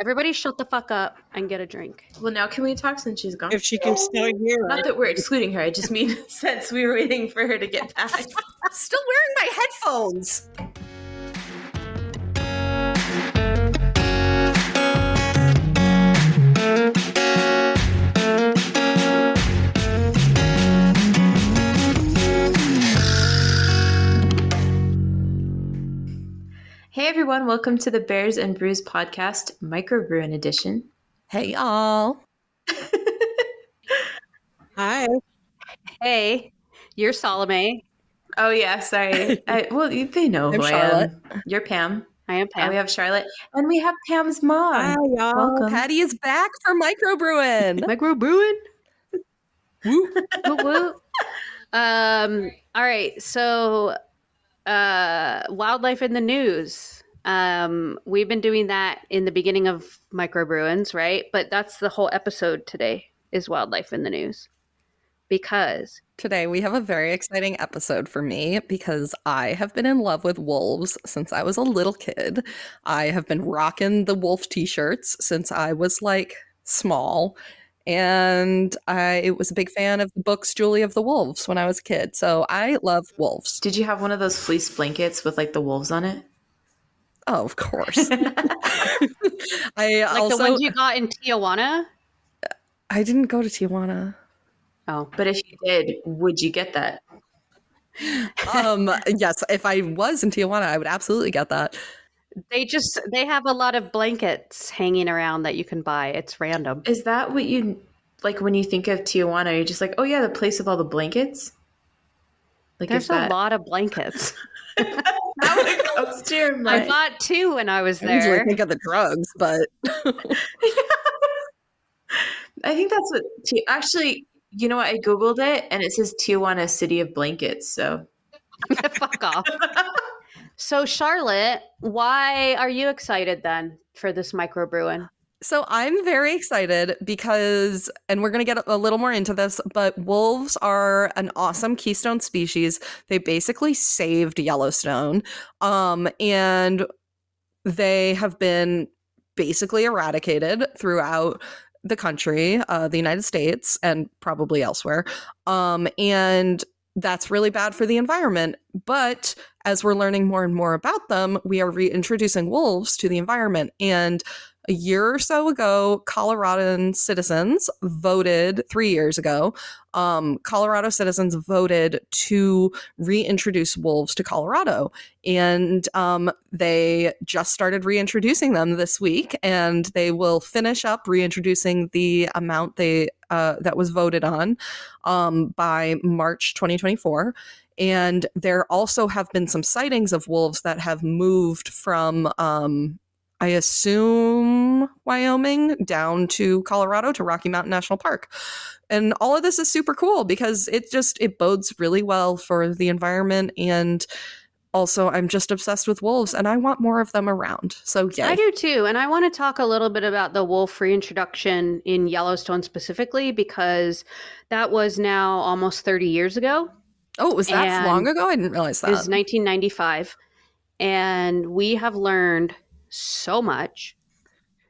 Everybody shut the fuck up and get a drink. Well, now can we talk since she's gone? If she can still hear Not that we're excluding her. I just mean since we were waiting for her to get back. Still wearing my headphones. Everyone, welcome to the Bears and Brews podcast, microbrew edition. Hey, y'all. Hi. Hey, you're Salome. Oh yeah, sorry. I, well, they know I'm who I am. You're Pam. I am And Pam. we have Charlotte, and we have Pam's mom. Hi, y'all. Welcome. Patty is back for microbrewing. Microbrewing. Woo. woo woo. Um. All right. So, uh, wildlife in the news. Um, we've been doing that in the beginning of microbruins, right? But that's the whole episode today is wildlife in the news, because Today, we have a very exciting episode for me because I have been in love with wolves since I was a little kid. I have been rocking the wolf t shirts since I was like small. And I was a big fan of the books Julie of the Wolves when I was a kid. So I love wolves. Did you have one of those fleece blankets with like the wolves on it? Oh, of course. I like also the ones you got in Tijuana. I didn't go to Tijuana. Oh, But if you did, would you get that? Um yes, if I was in Tijuana, I would absolutely get that. they just they have a lot of blankets hanging around that you can buy. It's random. Is that what you like when you think of Tijuana? You're just like, oh yeah, the place of all the blankets. Like There's a that lot of blankets. How it goes to your I bought two when I was I usually think of the drugs, but I think that's what. Ti- Actually, you know what? I googled it and it says Tijuana, city of blankets. So Fuck off. So Charlotte, why are you excited then for this microbrewing? So I'm very excited because, and we're going to get a little more into this, but wolves are an awesome keystone species. They basically saved Yellowstone. Um, and they have been basically eradicated throughout the country, uh, the United States, and probably elsewhere. Um, and that's really bad for the environment. But as we're learning more and more about them, we are reintroducing wolves to the environment. And a year or so ago, Coloradan citizens voted, three years ago, um, Colorado citizens voted to reintroduce wolves to Colorado. And um, they just started reintroducing them this week, and they will finish up reintroducing the amount they uh, that was voted on um, by March 2024. And there also have been some sightings of wolves that have moved from um, I assume Wyoming down to Colorado to Rocky Mountain National Park. And all of this is super cool because it just it bodes really well for the environment and also I'm just obsessed with wolves and I want more of them around. So yeah. I do too. And I want to talk a little bit about the wolf reintroduction in Yellowstone specifically because that was now almost 30 years ago. Oh, was that And long ago? I didn't realize that. It was 1995. And we have learned so much.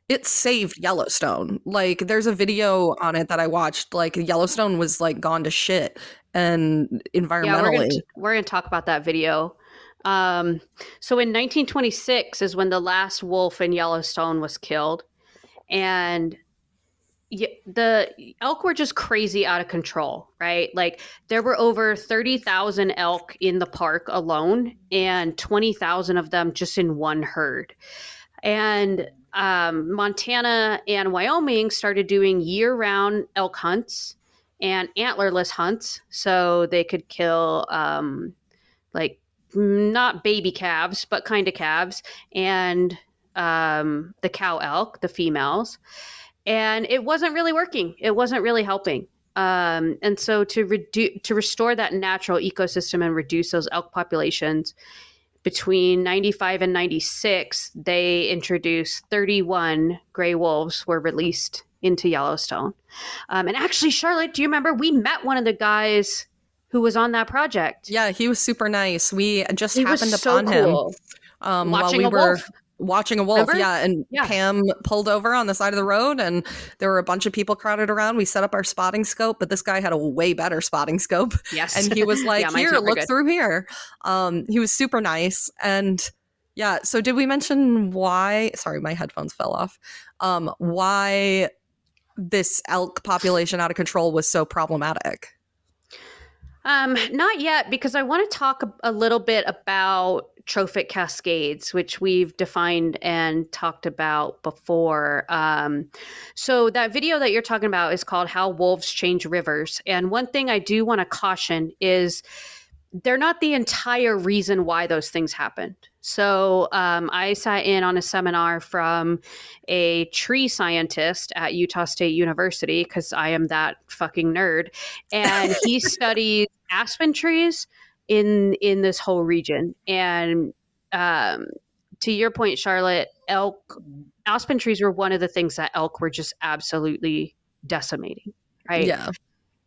it saved Yellowstone. Like there's a video on it that I watched like Yellowstone was like gone to shit and Yeah, we're environmentally. gonna, we're gonna talk about that video. Um, so in 1926 is when the last wolf in Yellowstone was killed, and y- the elk were just crazy out of control, right? Like there were over 30,000 elk in the park alone, and 20,000 of them just in one herd. And um, Montana and Wyoming started doing year-round elk hunts and antlerless hunts so they could kill um, like not baby calves but kind of calves and um, the cow elk the females and it wasn't really working it wasn't really helping um, and so to reduce to restore that natural ecosystem and reduce those elk populations between 95 and 96 they introduced 31 gray wolves were released into yellowstone um, and actually charlotte do you remember we met one of the guys who was on that project. Yeah, he was super nice. We just He happened so upon him um, Watching while we were wolf. Watching a wolf. Remember? Yeah, and Yeah. Pam pulled over on the side of the road, and there were a bunch of people crowded around. We set up our spotting scope, but this guy had a way better spotting scope, Yes. and he was like, Yeah, "Here, look good. through here." Um, he was super nice, and yeah. So, did we mention why? Sorry, my headphones fell off. Um, why this elk population out of control was so problematic? Um, not yet, because I want to talk a, a little bit about trophic cascades, which we've defined and talked about before. Um, so that video that you're talking about is called "How Wolves Change Rivers," and one thing I do want to caution is they're not the entire reason why those things happened. So um, I sat in on a seminar from a tree scientist at Utah State University because I am that fucking nerd, and he studies aspen trees in in this whole region. And um, to your point, Charlotte, elk aspen trees were one of the things that elk were just absolutely decimating. Right? Yeah,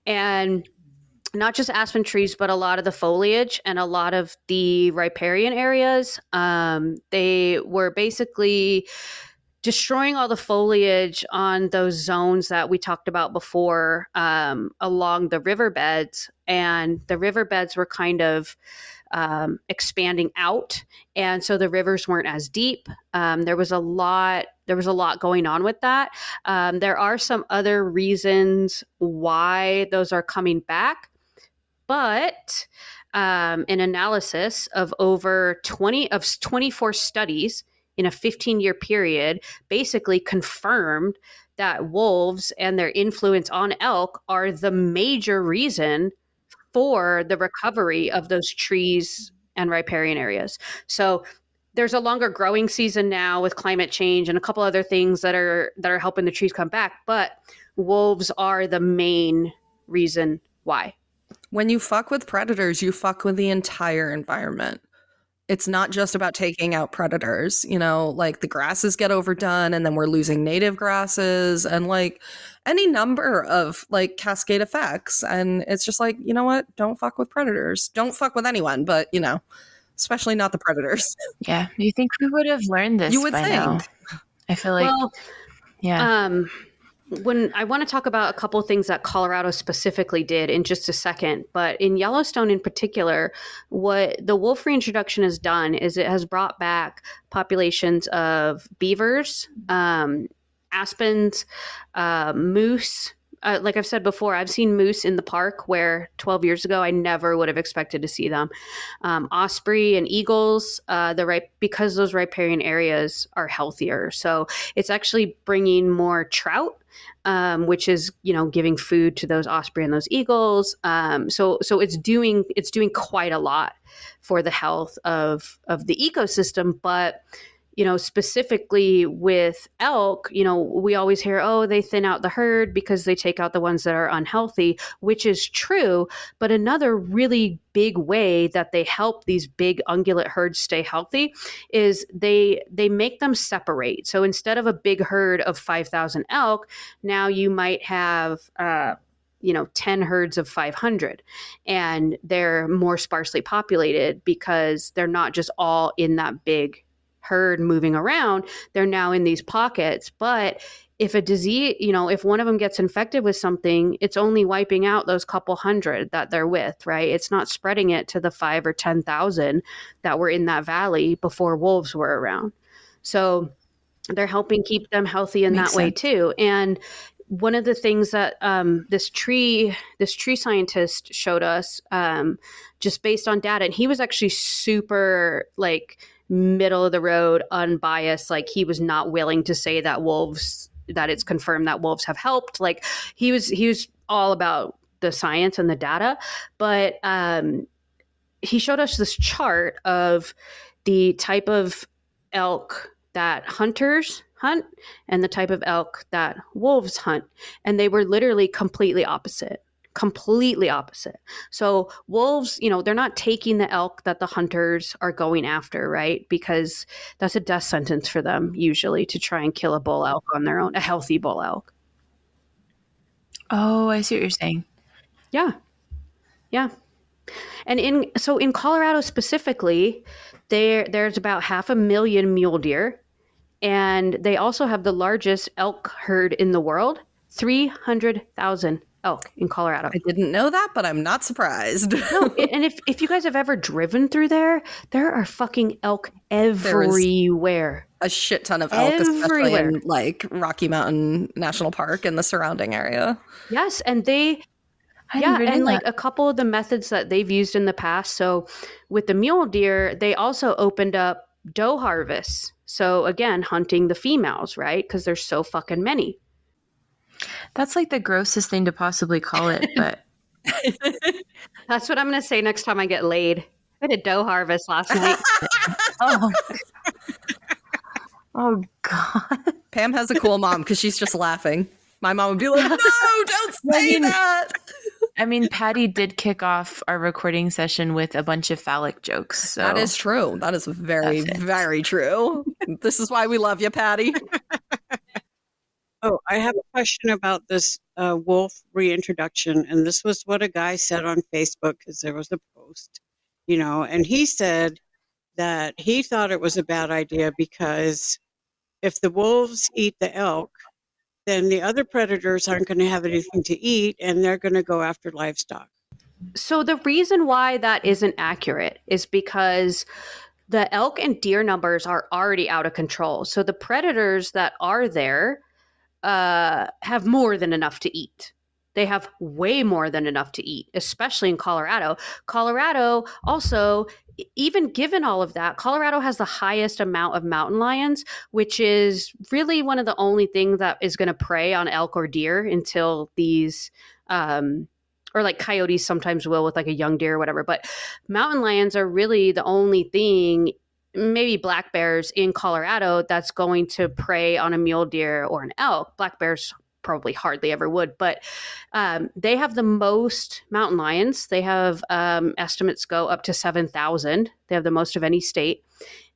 and not just aspen trees, but a lot of the foliage and a lot of the riparian areas. Um, they were basically destroying all the foliage on those zones that we talked about before um, along the riverbeds. And the riverbeds were kind of um, expanding out, and so the rivers weren't as deep. Um, there was a lot. There was a lot going on with that. Um, there are some other reasons why those are coming back, but um, an analysis of over 20 of 24 studies in a 15 year period basically confirmed that wolves and their influence on elk are the major reason for the recovery of those trees and riparian areas. So there's a longer growing season now with climate change and a couple other things that are that are helping the trees come back, but wolves are the main reason why. when you fuck with predators, you fuck with the entire environment. It's not just about taking out predators, you know, like the grasses get overdone and then we're losing native grasses and like any number of like cascade effects. And it's just like, you know what? Don't fuck with predators. Don't fuck with anyone, but you know, especially not the predators. Yeah. You think we would have learned this You would by think. now? I feel like, well, yeah. Um, when I want to talk about a couple things that Colorado specifically did in just a second, but in Yellowstone in particular, what the wolf reintroduction has done is it has brought back populations of beavers, um, aspens, uh, moose. Uh, like I've said before, I've seen moose in the park where 12 years ago I never would have expected to see them. Um, osprey and eagles, uh, the right because those riparian areas are healthier, so it's actually bringing more trout um, which is you know giving food to those osprey and those eagles um, so so it's doing it's doing quite a lot for the health of of the ecosystem but you know specifically with elk you know we always hear oh they thin out the herd because they take out the ones that are unhealthy which is true but another really big way that they help these big ungulate herds stay healthy is they they make them separate. So instead of a big herd of 5,000 elk, now you might have uh, you know 10 herds of 500 and they're more sparsely populated because they're not just all in that big herd moving around they're now in these pockets. But if a disease you know if one of them gets infected with something it's only wiping out those couple hundred that they're with right? It's not spreading it to the 5 or 10,000 that were in that valley before wolves were around. So they're helping keep them healthy in Makes that way too. And one of the things that um, this tree this tree scientist showed us um, just based on data and he was actually super like middle of the road unbiased like he was not willing to say that wolves that it's confirmed that wolves have helped. Like he was he was all about the science and the data but um he showed us this chart of the type of elk that hunters hunt and the type of elk that wolves hunt and they were literally completely opposite completely opposite. So wolves, you know, they're not taking the elk that the hunters are going after, right? Because that's a death sentence for them usually to try and kill a bull elk on their own, a healthy bull elk. Oh, I see what you're saying. Yeah. Yeah. And in so in Colorado specifically, there there's about half a million mule deer and they also have the largest elk herd in the world, 300,000 Oh, in Colorado. I didn't know that, but I'm not surprised. no, and if, if you guys have ever driven through there, there are fucking elk everywhere. A shit ton of elk, everywhere. especially in like Rocky Mountain National Park and the surrounding area. Yes, and they I yeah, and like a couple of the methods that they've used in the past. So with the mule deer, they also opened up doe harvests. So again, hunting the females, right? Because there's so fucking many that's like the grossest thing to possibly call it, but That's what I'm gonna say next time I get laid. I did dough harvest last night. oh, oh god. Pam has a cool mom because she's just laughing. My mom would be like, "No, don't say mean- that." I mean, Patty did kick off our recording session with a bunch of phallic jokes. So That is true. That is very, very true. this is why we love you, Patty. Oh, I have a question about this uh, wolf reintroduction. And this was what a guy said on Facebook because there was a post, you know, and he said that he thought it was a bad idea because if the wolves eat the elk, then the other predators aren't going to have anything to eat and they're going to go after livestock. So the reason why that isn't accurate is because the elk and deer numbers are already out of control. So the predators that are there uh, have more than enough to eat. They have way more than enough to eat, especially in Colorado. Colorado also, even given all of that, Colorado has the highest amount of mountain lions, which is really one of the only things that is going to prey on elk or deer until these um, or like coyotes sometimes will with like a young deer or whatever. But mountain lions are really the only thing, maybe black bears in Colorado, that's going to prey on a mule deer or an elk. Black bears probably hardly ever would, but um, they have the most mountain lions. They have um, estimates go up to 7,000. They have the most of any state.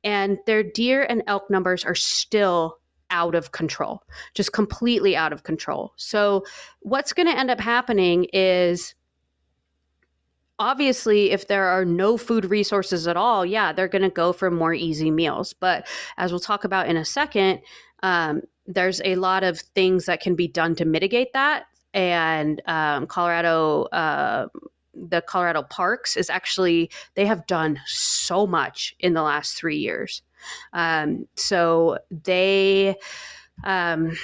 And their deer and elk numbers are still out of control, just completely out of control. So, what's going to end up happening is obviously if there are no food resources at all yeah they're going to go for more easy meals. But as we'll talk about in a second um, there's a lot of things that can be done to mitigate that. And um, colorado uh, the colorado parks is actually they have done so much in the last three years. Um, so they um,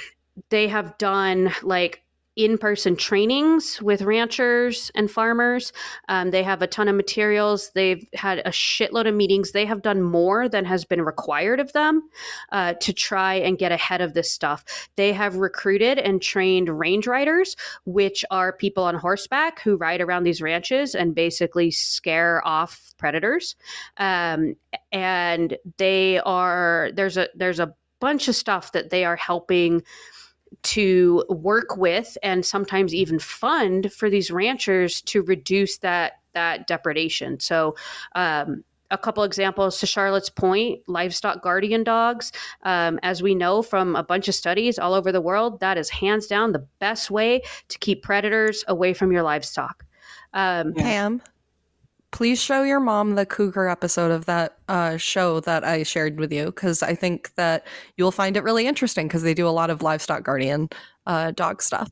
they have done like in-person trainings with ranchers and farmers. Um, they have a ton of materials. They've had a shitload of meetings. They have done more than has been required of them uh, to try and get ahead of this stuff. They have recruited and trained range riders which are people on horseback who ride around these ranches and basically scare off predators. Um, and they are there's a there's a bunch of stuff that they are helping to work with and sometimes even fund for these ranchers to reduce that that depredation. So um, a couple examples to Charlotte's point, livestock guardian dogs. Um, as we know from a bunch of studies all over the world, that is hands down the best way to keep predators away from your livestock. Um, Pam, please show your mom the cougar episode of that uh, show that I shared with you because I think that you'll find it really interesting because they do a lot of livestock guardian uh, dog stuff.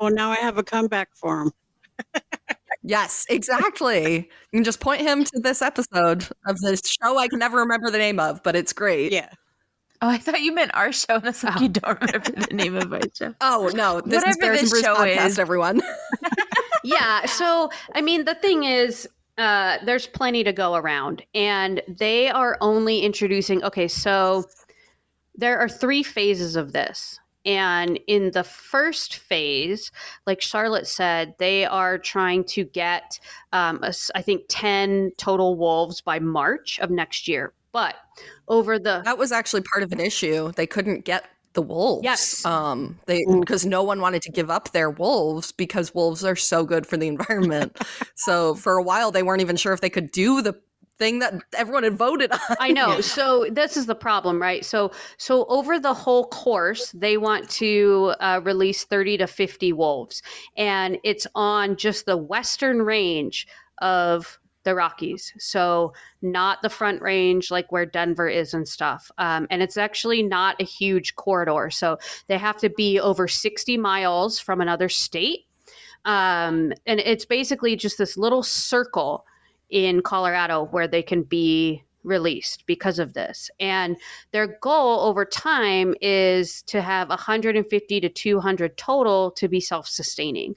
Well, now I have a comeback for him. Yes, exactly. you can just point him to this episode of this show I can never remember the name of, but it's great. Yeah. Oh, I thought you meant our show. And I was like, Oh. you don't remember the name of our show. Oh no, this is Whatever Bears and this Brews show podcast, is. everyone. yeah. So, I mean, the thing is, uh, there's plenty to go around, and they are only introducing. Okay, so there are three phases of this. And in the first phase, like Charlotte said, they are trying to get, um, a I think, 10 total wolves by March of next year. But over the that was actually part of an issue. They couldn't get the wolves. Yes. Um they Mm. because no one wanted to give up their wolves because wolves are so good for the environment. so for a while they weren't even sure if they could do the thing that everyone had voted on. I know. So this is the problem, right? So so over the whole course, they want to uh, release thirty to fifty wolves, and it's on just the western range of the Rockies. So not the front range like where Denver is and stuff. Um, and it's actually not a huge corridor. So they have to be over sixty miles from another state. Um, and it's basically just this little circle in Colorado where they can be released because of this. And their goal over time is to have 150 to 200 total to be self sustaining.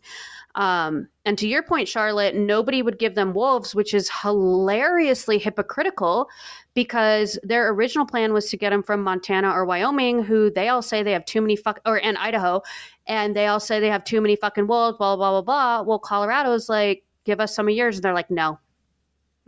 Um, and to your point, Charlotte, nobody would give them wolves, which is hilariously hypocritical because their original plan was to get them from Montana or Wyoming, who they all say they have too many fuck, or and Idaho, and they all say they have too many fucking wolves, blah, blah, blah, blah. Well, Colorado's like, give us some of yours. And they're like, no.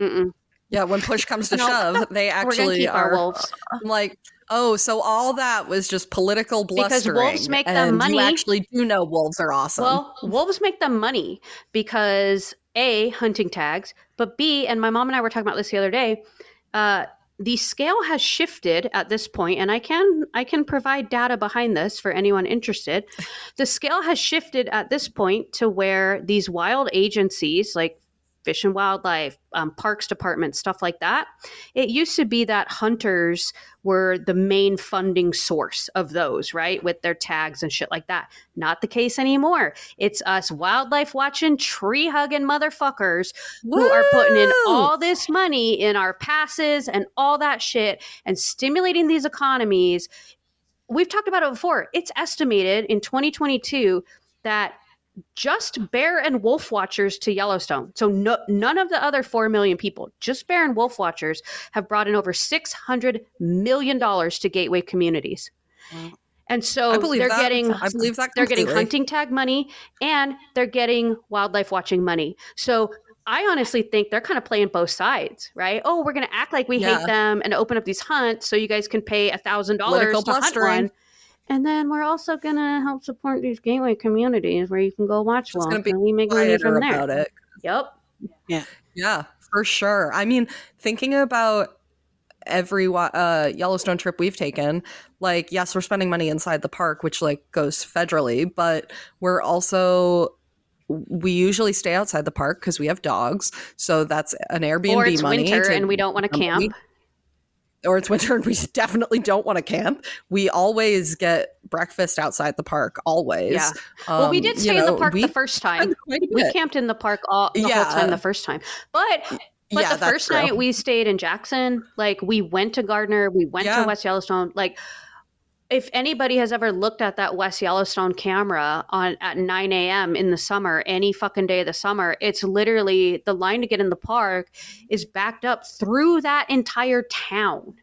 Mm-mm. Yeah, when push comes to No, shove, they We're going to actually keep are wolves. like, oh, so all that was just political blustering. Because wolves make them money. You actually do know wolves are awesome. Well, wolves make them money because A, hunting tags, but B, and my mom and I were talking about this the other day, uh, the scale has shifted at this point and i can i can provide data behind this for anyone interested the scale has shifted at this point to where these wild agencies like fish and wildlife um, parks department stuff like that it used to be that hunters were the main funding source of those right with their tags and shit like that not the case anymore it's us wildlife watching tree hugging motherfuckers who are putting in all this money in our passes and all that shit and stimulating these economies. We've talked about it before. It's estimated in 2022 that just bear and wolf watchers to Yellowstone. So no, none of the other 4 million people, just bear and wolf watchers have brought in over 600 million dollars to gateway communities. Wow. And so they're that. getting I believe that they're getting hunting tag money and they're getting wildlife watching money. So I honestly think they're kind of playing both sides, right? Oh, we're going to act like we Yeah. hate them and open up these hunts so you guys can pay a thousand dollars to hunt one. And then we're also going to help support these gateway communities where you can go watch Just wolves gonna be and we make money from there. about it. Yep. Yeah, Yeah, for sure. I mean, thinking about every uh, Yellowstone trip we've taken, like, yes, we're spending money inside the park, which like goes federally, but we're also we usually stay outside the park because we have dogs, so that's an Airbnb or it's money. winter to- and we don't want to camp. we- or it's winter and we definitely don't want to camp. We always get breakfast outside the park. Always. Yeah. well, we Um, did you stay in the park the first time. spend quite a We camped in the park all the Yeah. whole time the first time. But But yeah, the first true. night we stayed in Jackson, like we went to Gardiner, we went Yeah. to West Yellowstone. Like if anybody has ever looked at that West Yellowstone camera on at 9 a.m. in the summer, any fucking day of the summer, it's literally the line to get in the park is backed up through that entire town.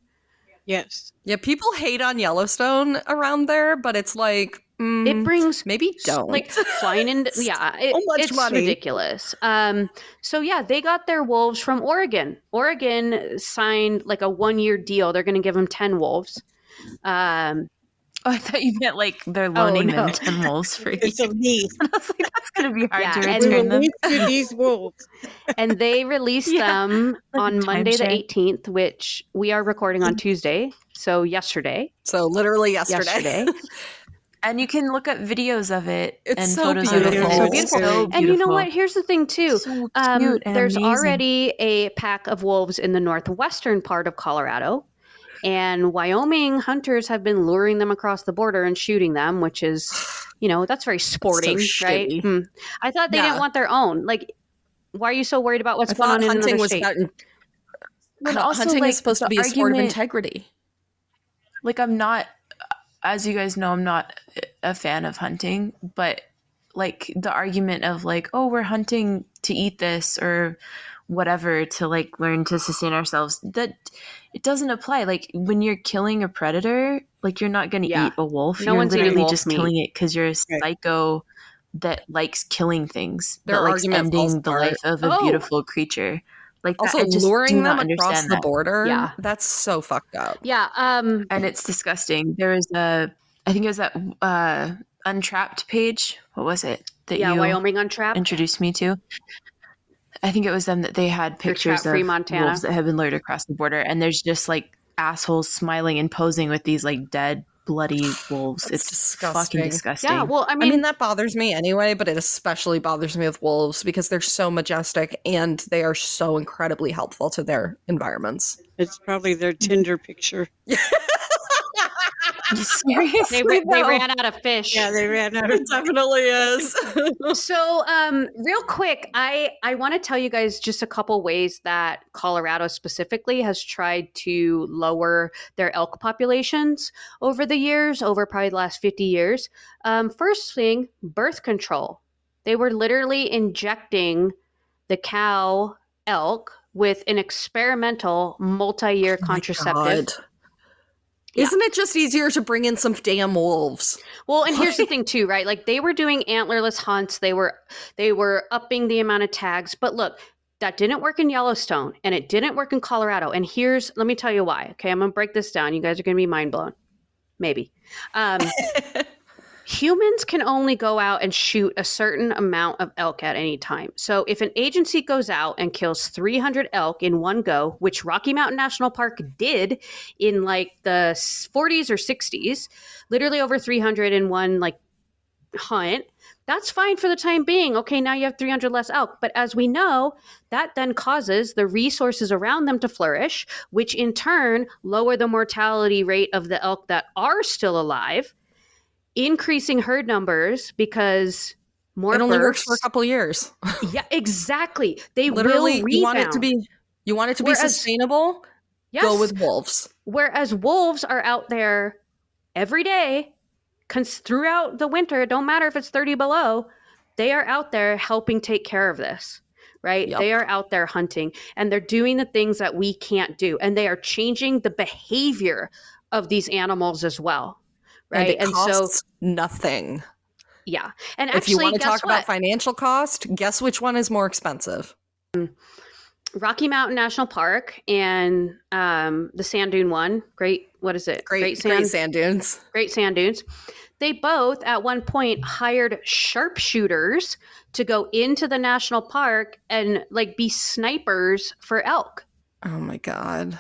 Yes. Yeah, people hate on Yellowstone around there, but it's like mm, It brings maybe don't like flying in yeah it, So it's money. ridiculous um so yeah they got their wolves from oregon oregon signed like a one year deal they're going to give them 10 wolves um Oh, I thought you meant like they're loaning no. them ten wolves for you. It's a lease. I was like, that's gonna be hard Yeah, to return them. lease you these wolves. and they released Yeah, them like a on monday the 18th which we are recording on tuesday so yesterday so literally yesterday. yesterday And you can look up videos of it It's and so photos beautiful. of it. It's So beautiful. so beautiful. and you know what here's the thing too So Um, there's amazing. already a pack of wolves in the northwestern part of Colorado, and Wyoming hunters have been luring them across the border and shooting them, which is, you know, that's very sporting, right? shitty. Hmm. I thought they Yeah. didn't want their own. Like, why are you so worried about what's I going thought on in hunting another was state? about But also, hunting like, is supposed to the be a sport of integrity. like I'm not as you guys know I'm not a fan of hunting, but like the argument of like oh we're hunting to eat this or whatever to like learn to sustain ourselves that it doesn't apply like when you're killing a predator like you're not going to Yeah. eat a wolf No you're one's eating literally just meat. killing it cuz you're a Right. psycho that likes killing things Their that likes argument ending the apart. life of a Oh. beautiful creature like Also, I just luring them across understand the that. border. Yeah. That's so fucked up. Yeah. Um. and it's disgusting. There was a, I think it was that uh, Untrapped page. What was it that Yeah. you Wyoming Untrapped. introduced me to? I think it was them that they had pictures of Montana. wolves that have been lured across the border, and there's just like assholes smiling and posing with these like dead, bloody wolves. That's it's disgusting. fucking disgusting. Yeah, well, I mean, I mean, mean, that bothers me anyway, but it especially bothers me with wolves because they're so majestic and they are so incredibly helpful to their environments. It's probably their Tinder picture. seriously, they, ra- they ran out of fish. Yeah, they ran out of It definitely is. so um real quick i i want to tell you guys just a couple ways that colorado specifically has tried to lower their elk populations over the years over probably the last 50 years um first thing birth control they were literally injecting the cow elk with an experimental multi-year Oh contraceptive God. Yeah. Isn't it just easier to bring in some damn wolves? Well, and here's the thing too, right? Like they were doing antlerless hunts. They were they were upping the amount of tags. But look, that didn't work in Yellowstone and it didn't work in Colorado. And here's let me tell you why. Okay, I'm gonna break this down. You guys are gonna be mind blown. Maybe. Um, humans can only go out and shoot a certain amount of elk at any time. So if an agency goes out and kills 300 elk in one go, which Rocky Mountain National Park did in like the 40s or 60s, literally over 300 in one like hunt, that's fine for the time being. Okay, now you have 300 less elk. But as we know, that then causes the resources around them to flourish, which in turn lower the mortality rate of the elk that are still alive, increasing herd numbers because more it only works for a couple years. yeah, exactly. They Literally, you want it to be you want it to be Whereas- sustainable. yes. Go with wolves. Whereas wolves are out there every day, cons- throughout the winter. It don't matter if it's 30 below, they are out there helping take care of this, right? Yep. They are out there hunting and they're doing the things that we can't do. And they are changing the behavior of these animals as well, right? And it costs nothing. yeah. And actually, if you want to talk what? about financial cost, guess which one is more expensive? Rocky Mountain National Park and um, the sand dune one, great, what is it? Great, great sand dunes. Great Sand Dunes. They both at one point hired sharpshooters to go into the national park and like be snipers for elk. Oh my god.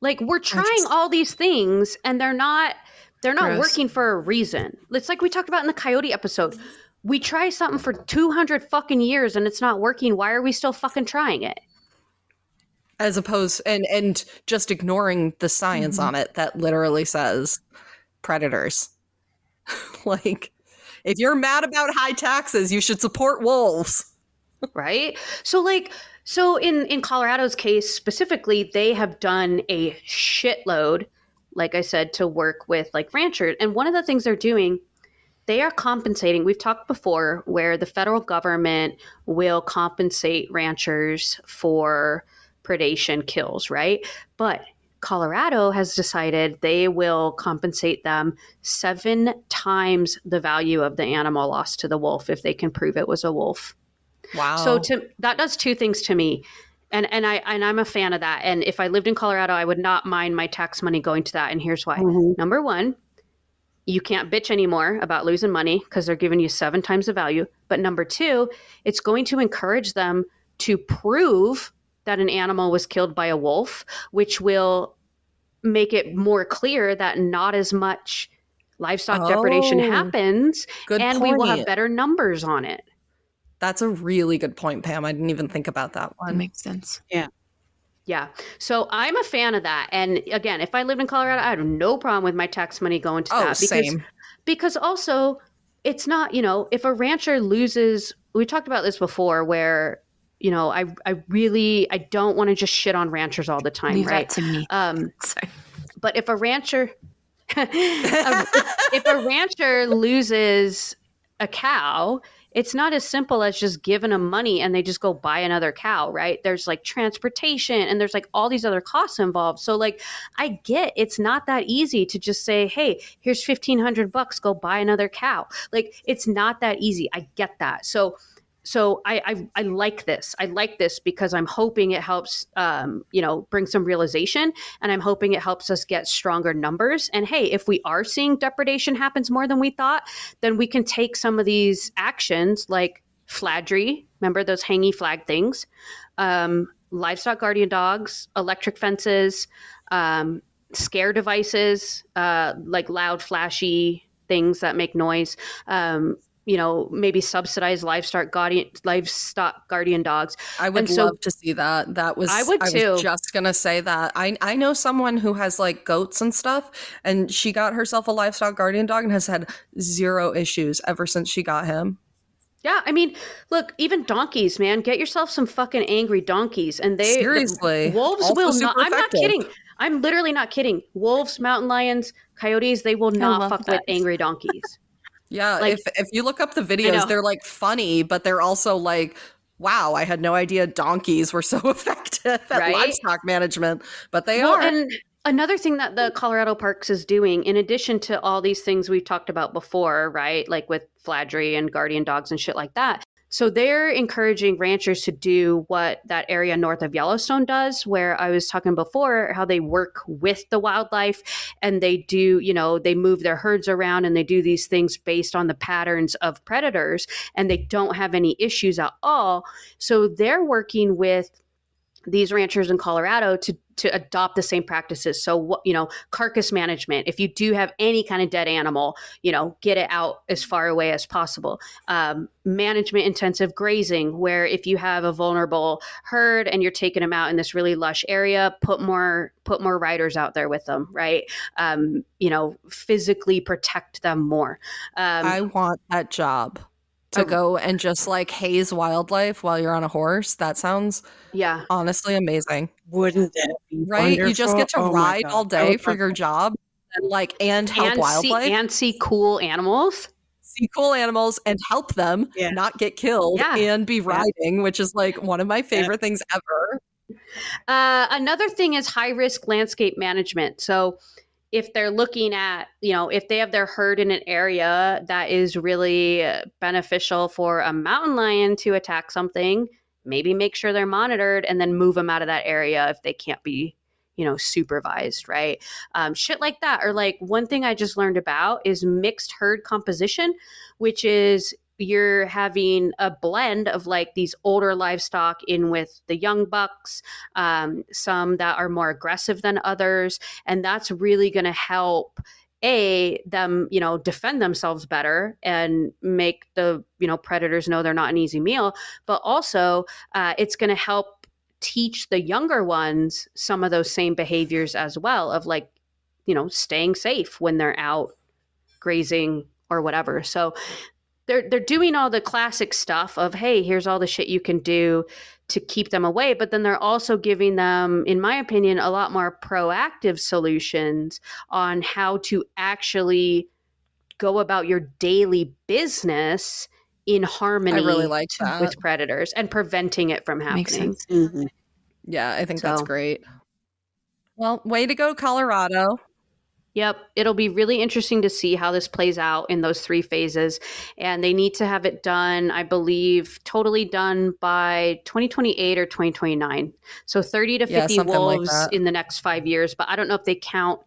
Like we're trying just- all these things and they're not they're not Gross. working for a reason. It's like we talked about in the coyote episode. We try something for 200 fucking years and it's not working. Why are we still fucking trying it? As opposed and and just ignoring the science Mm-hmm. on it that literally says predators. like if you're mad about high taxes, you should support wolves. right so like so in in colorado's case specifically they have done a shitload like i said to work with like ranchers and one of the things they're doing they are compensating we've talked before where the federal government will compensate ranchers for predation kills right but colorado has decided they will compensate them seven times the value of the animal lost to the wolf if they can prove it was a wolf Wow. so to that does two things to me. And and I and I'm a fan of that. And if I lived in Colorado, I would not mind my tax money going to that. And here's why. Mhm. Number one, you can't bitch anymore about losing money because they're giving you seven times the value. But number two, it's going to encourage them to prove that an animal was killed by a wolf, which will make it more clear that not as much livestock depredation Oh, happens Good and point. we will have better numbers on it. That's a really good point, Pam. I didn't even think about that one. That one. makes sense. Yeah. Yeah. So I'm a fan of that. And again, if I lived in Colorado, I'd have no problem with my tax money going to Oh, that. Because, same. Because also, it's not, you know, if a rancher loses, we talked about this before where, you know, I, I really, I don't want to just shit on ranchers all the time, Leave right? that to me. Um, Sorry. but if a rancher, if a rancher loses a cow, it's not as simple as just giving them money and they just go buy another cow, right? There's like transportation and there's like all these other costs involved. So like I get it's not that easy to just say, "Hey, here's 1500 bucks, go buy another cow." Like it's not that easy. I get that. So so I, I I like this. I like this because I'm hoping it helps um, you know, bring some realization and I'm hoping it helps us get stronger numbers. And hey, if we are seeing depredation happens more than we thought, then we can take some of these actions like fladry. Remember those hangy flag things? Um, livestock guardian dogs, electric fences, um, scare devices, uh, like loud, flashy things that make noise. Um, you know, maybe subsidize livestock guardian livestock guardian dogs. I would so- love to see that. That was I would too. was just gonna say that. I I know someone who has like goats and stuff, and she got herself a livestock guardian dog and has had zero issues ever since she got him. Yeah, I mean, look, even donkeys, man, get yourself some fucking angry donkeys, and they the wolves Also will super not. I'm not kidding. I'm literally not kidding. Wolves, mountain lions, coyotes, they will not fuck that. with angry donkeys. Yeah, Like- if if you look up the videos, they're like funny, but they're also like, wow, I had no idea donkeys were so effective at Right? livestock management, but they well, are. and another thing that the Colorado Parks is doing, in addition to all these things we've talked about before, right? Like with Fladry and guardian dogs and shit like that. So they're encouraging ranchers to do what that area north of Yellowstone does, where I was talking before, how they work with the wildlife and they do, you know, they move their herds around and they do these things based on the patterns of predators and they don't have any issues at all. So they're working with these ranchers in Colorado to to adopt the same practices. So what you know, carcass management. If you do have any kind of dead animal, you know, get it out as far away as possible. Um, management intensive grazing, where if you have a vulnerable herd and you're taking them out in this really lush area, put more put more riders out there with them, right? Um, you know, physically protect them more. Um, I want that job to go and just like haze wildlife while you're on a horse. That sounds yeah. honestly amazing. Wouldn't that be Right? You just get to? Oh ride all day for your that. job and like and help and see wildlife. and see cool animals. see cool animals and help them Yeah. not get killed Yeah. and be riding, which is like one of my favorite things ever. Uh, another thing is high risk landscape management. So, if they're looking at, you know, if they have their herd in an area that is really beneficial for a mountain lion to attack something, maybe make sure they're monitored and then move them out of that area if they can't be, you know, supervised, right? Um, shit like that. Or like one thing I just learned about is mixed herd composition, which is you're having a blend of like these older livestock in with the young bucks um, some that are more aggressive than others and that's really going to help a them you know defend themselves better and make the you know predators know they're not an easy meal but also uh, it's going to help teach the younger ones some of those same behaviors as well of like you know staying safe when they're out grazing or whatever. So they're they're doing all the classic stuff of hey here's all the shit you can do to keep them away but then they're also giving them in my opinion a lot more proactive solutions on how to actually go about your daily business in I harmony really like that. with predators and preventing it from happening sense. Mhm. yeah, I think that's great. Well, way to go, Colorado. Yep, it'll be really interesting to see how this plays out in those three phases. And they need to have it done, I believe, totally done by 2028 or 2029. So 30 to 50 Yeah, something like wolves in the next five years. But I don't know if they count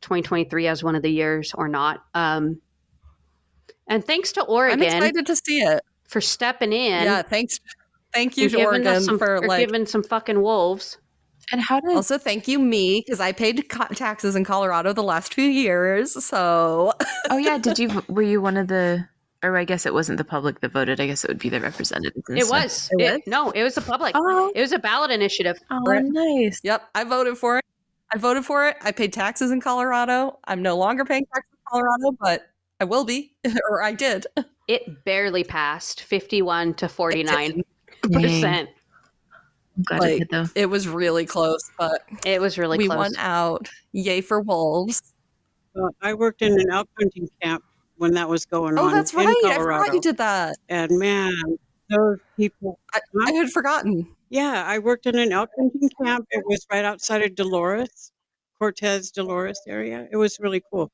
2023 as one of the years or not. Um, and thanks to I'm Oregon excited to see it. for stepping in. yeah, thanks. Thank you Oregon some, for for like. giving some fucking wolves. And how did Also, thank you me because I paid co- taxes in Colorado the last few years. So Oh yeah, did you were you one of the or I guess it wasn't the public that voted. I guess it would be the representatives. It was. It It- was? no, it was the public. Oh, It was a ballot initiative. oh nice. Yep, I voted for it. I voted for it. I paid taxes in Colorado. I'm no longer paying taxes in Colorado, but I will be, or I did. It barely passed 51 to 49 percent. I'm glad Like, it did though. It was really close, but It was really close. we close. won out. Yay for wolves! Well, I worked in an elk hunting camp when that was going oh, on Oh, that's in right. I Colorado. forgot you did that. And man, those people. I, I had forgotten. Yeah, I worked in an elk hunting camp. It was right outside of Dolores, Cortez, Dolores area. It was really cool.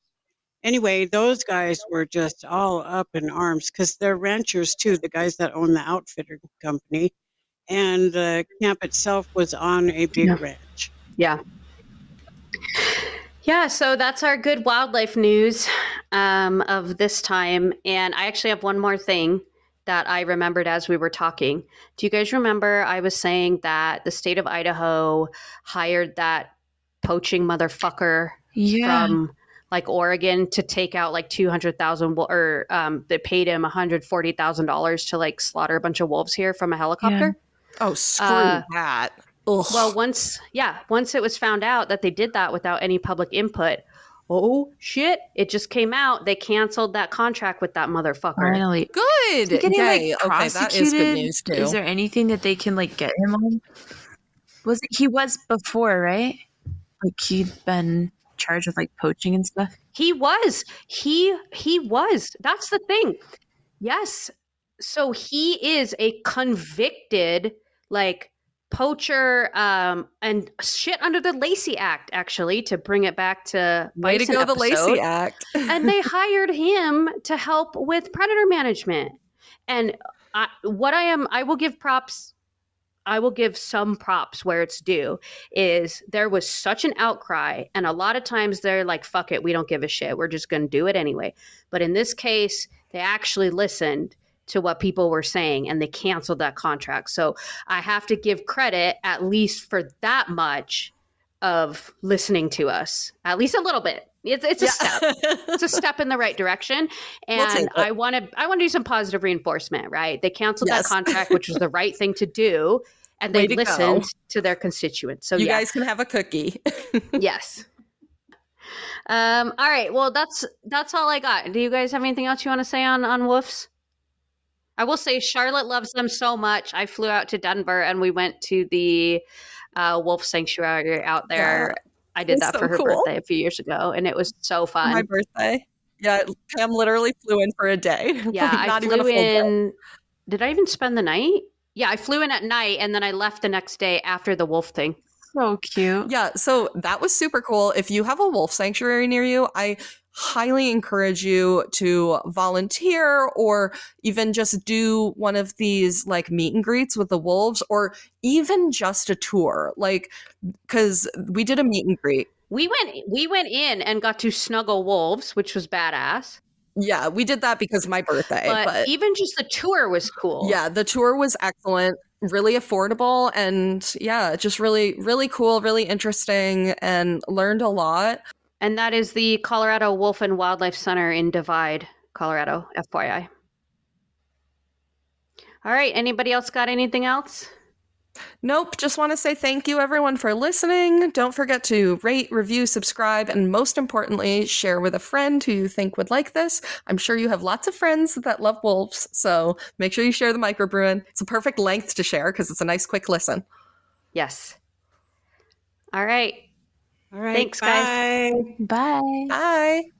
Anyway, those guys were just all up in arms because they're ranchers too, the guys that own the outfitter company. And the camp itself was on a big Yeah. ranch. yeah. Yeah, so that's our good wildlife news um, of this time. And I actually have one more thing. that I remembered as we were talking. Do you guys remember I was saying that the state of Idaho hired that poaching motherfucker Yeah. from like Oregon to take out like 200,000 or um they paid him $140,000 to like slaughter a bunch of wolves here from a helicopter? Oh, screw Uh, that. Ugh. Well, once, yeah, once it was found out that they did that without any public input, oh shit, it just came out. They canceled that contract with that motherfucker. Finally. good. Is he getting Yay. like okay, that is good prosecuted? news too. Is there anything that they can like get him on? Was it, he was before, right? Like he'd been charged with like poaching and stuff. He was. He he was. That's the thing. Yes. So he is a convicted like poacher um and shit under the Lacey Act actually to bring it back to Way to go, the. Lacey Act. and they hired him to help with predator management. And I, what I am, I will give props. I will give some props where it's due. Is there was such an outcry, and a lot of times they're like, "Fuck it, we don't give a shit. We're just going to do it anyway." But in this case, they actually listened to what people were saying, and they canceled that contract. So I have to give credit at least for that much of listening to us, at least a little bit. It's it's a step. It's a step in the right direction. We'll and i want to i want to do some positive reinforcement right? They canceled Yes. that contract which was the right thing to do and Way they to go. listened to their constituents. So you yeah. guys can have a cookie. yes. Um all right. Well that's that's all i got. Do you guys have anything else you want to say on on woofs i will say charlotte loves them so much i flew out to denver and we went to the uh, wolf sanctuary out there i did That's that so for her cool. birthday a few years ago and it was so fun My birthday. Yeah, Pam literally flew in for a day. Yeah, Like, I flew even a full day. in. Did I even spend the night? Yeah, I flew in at night and then I left the next day after the wolf thing. So cute. Yeah, so that was super cool. If you have a wolf sanctuary near you, I highly encourage you to volunteer or even just do one of these like meet and greets with the wolves or even just a tour. Like cuz we did a meet and greet. We went we went in and got to snuggle wolves, which was badass. Yeah, we did that because my birthday, But, but, even just the tour was cool. yeah, the tour was excellent, really affordable and yeah, just really really cool, really interesting and learned a lot. And that is the Colorado Wolf and Wildlife Center in Divide, Colorado, FYI. All right, anybody else got anything else? Nope. Just want to say thank you, everyone, for listening. Don't forget to rate, review, subscribe, and most importantly, share with a friend who you think would like this. I'm sure you have lots of friends that love wolves, so make sure you share the microbruin. It's a perfect length to share because it's a nice, quick listen. Yes. All right. All right. Thanks, guys. bye. Bye. Bye.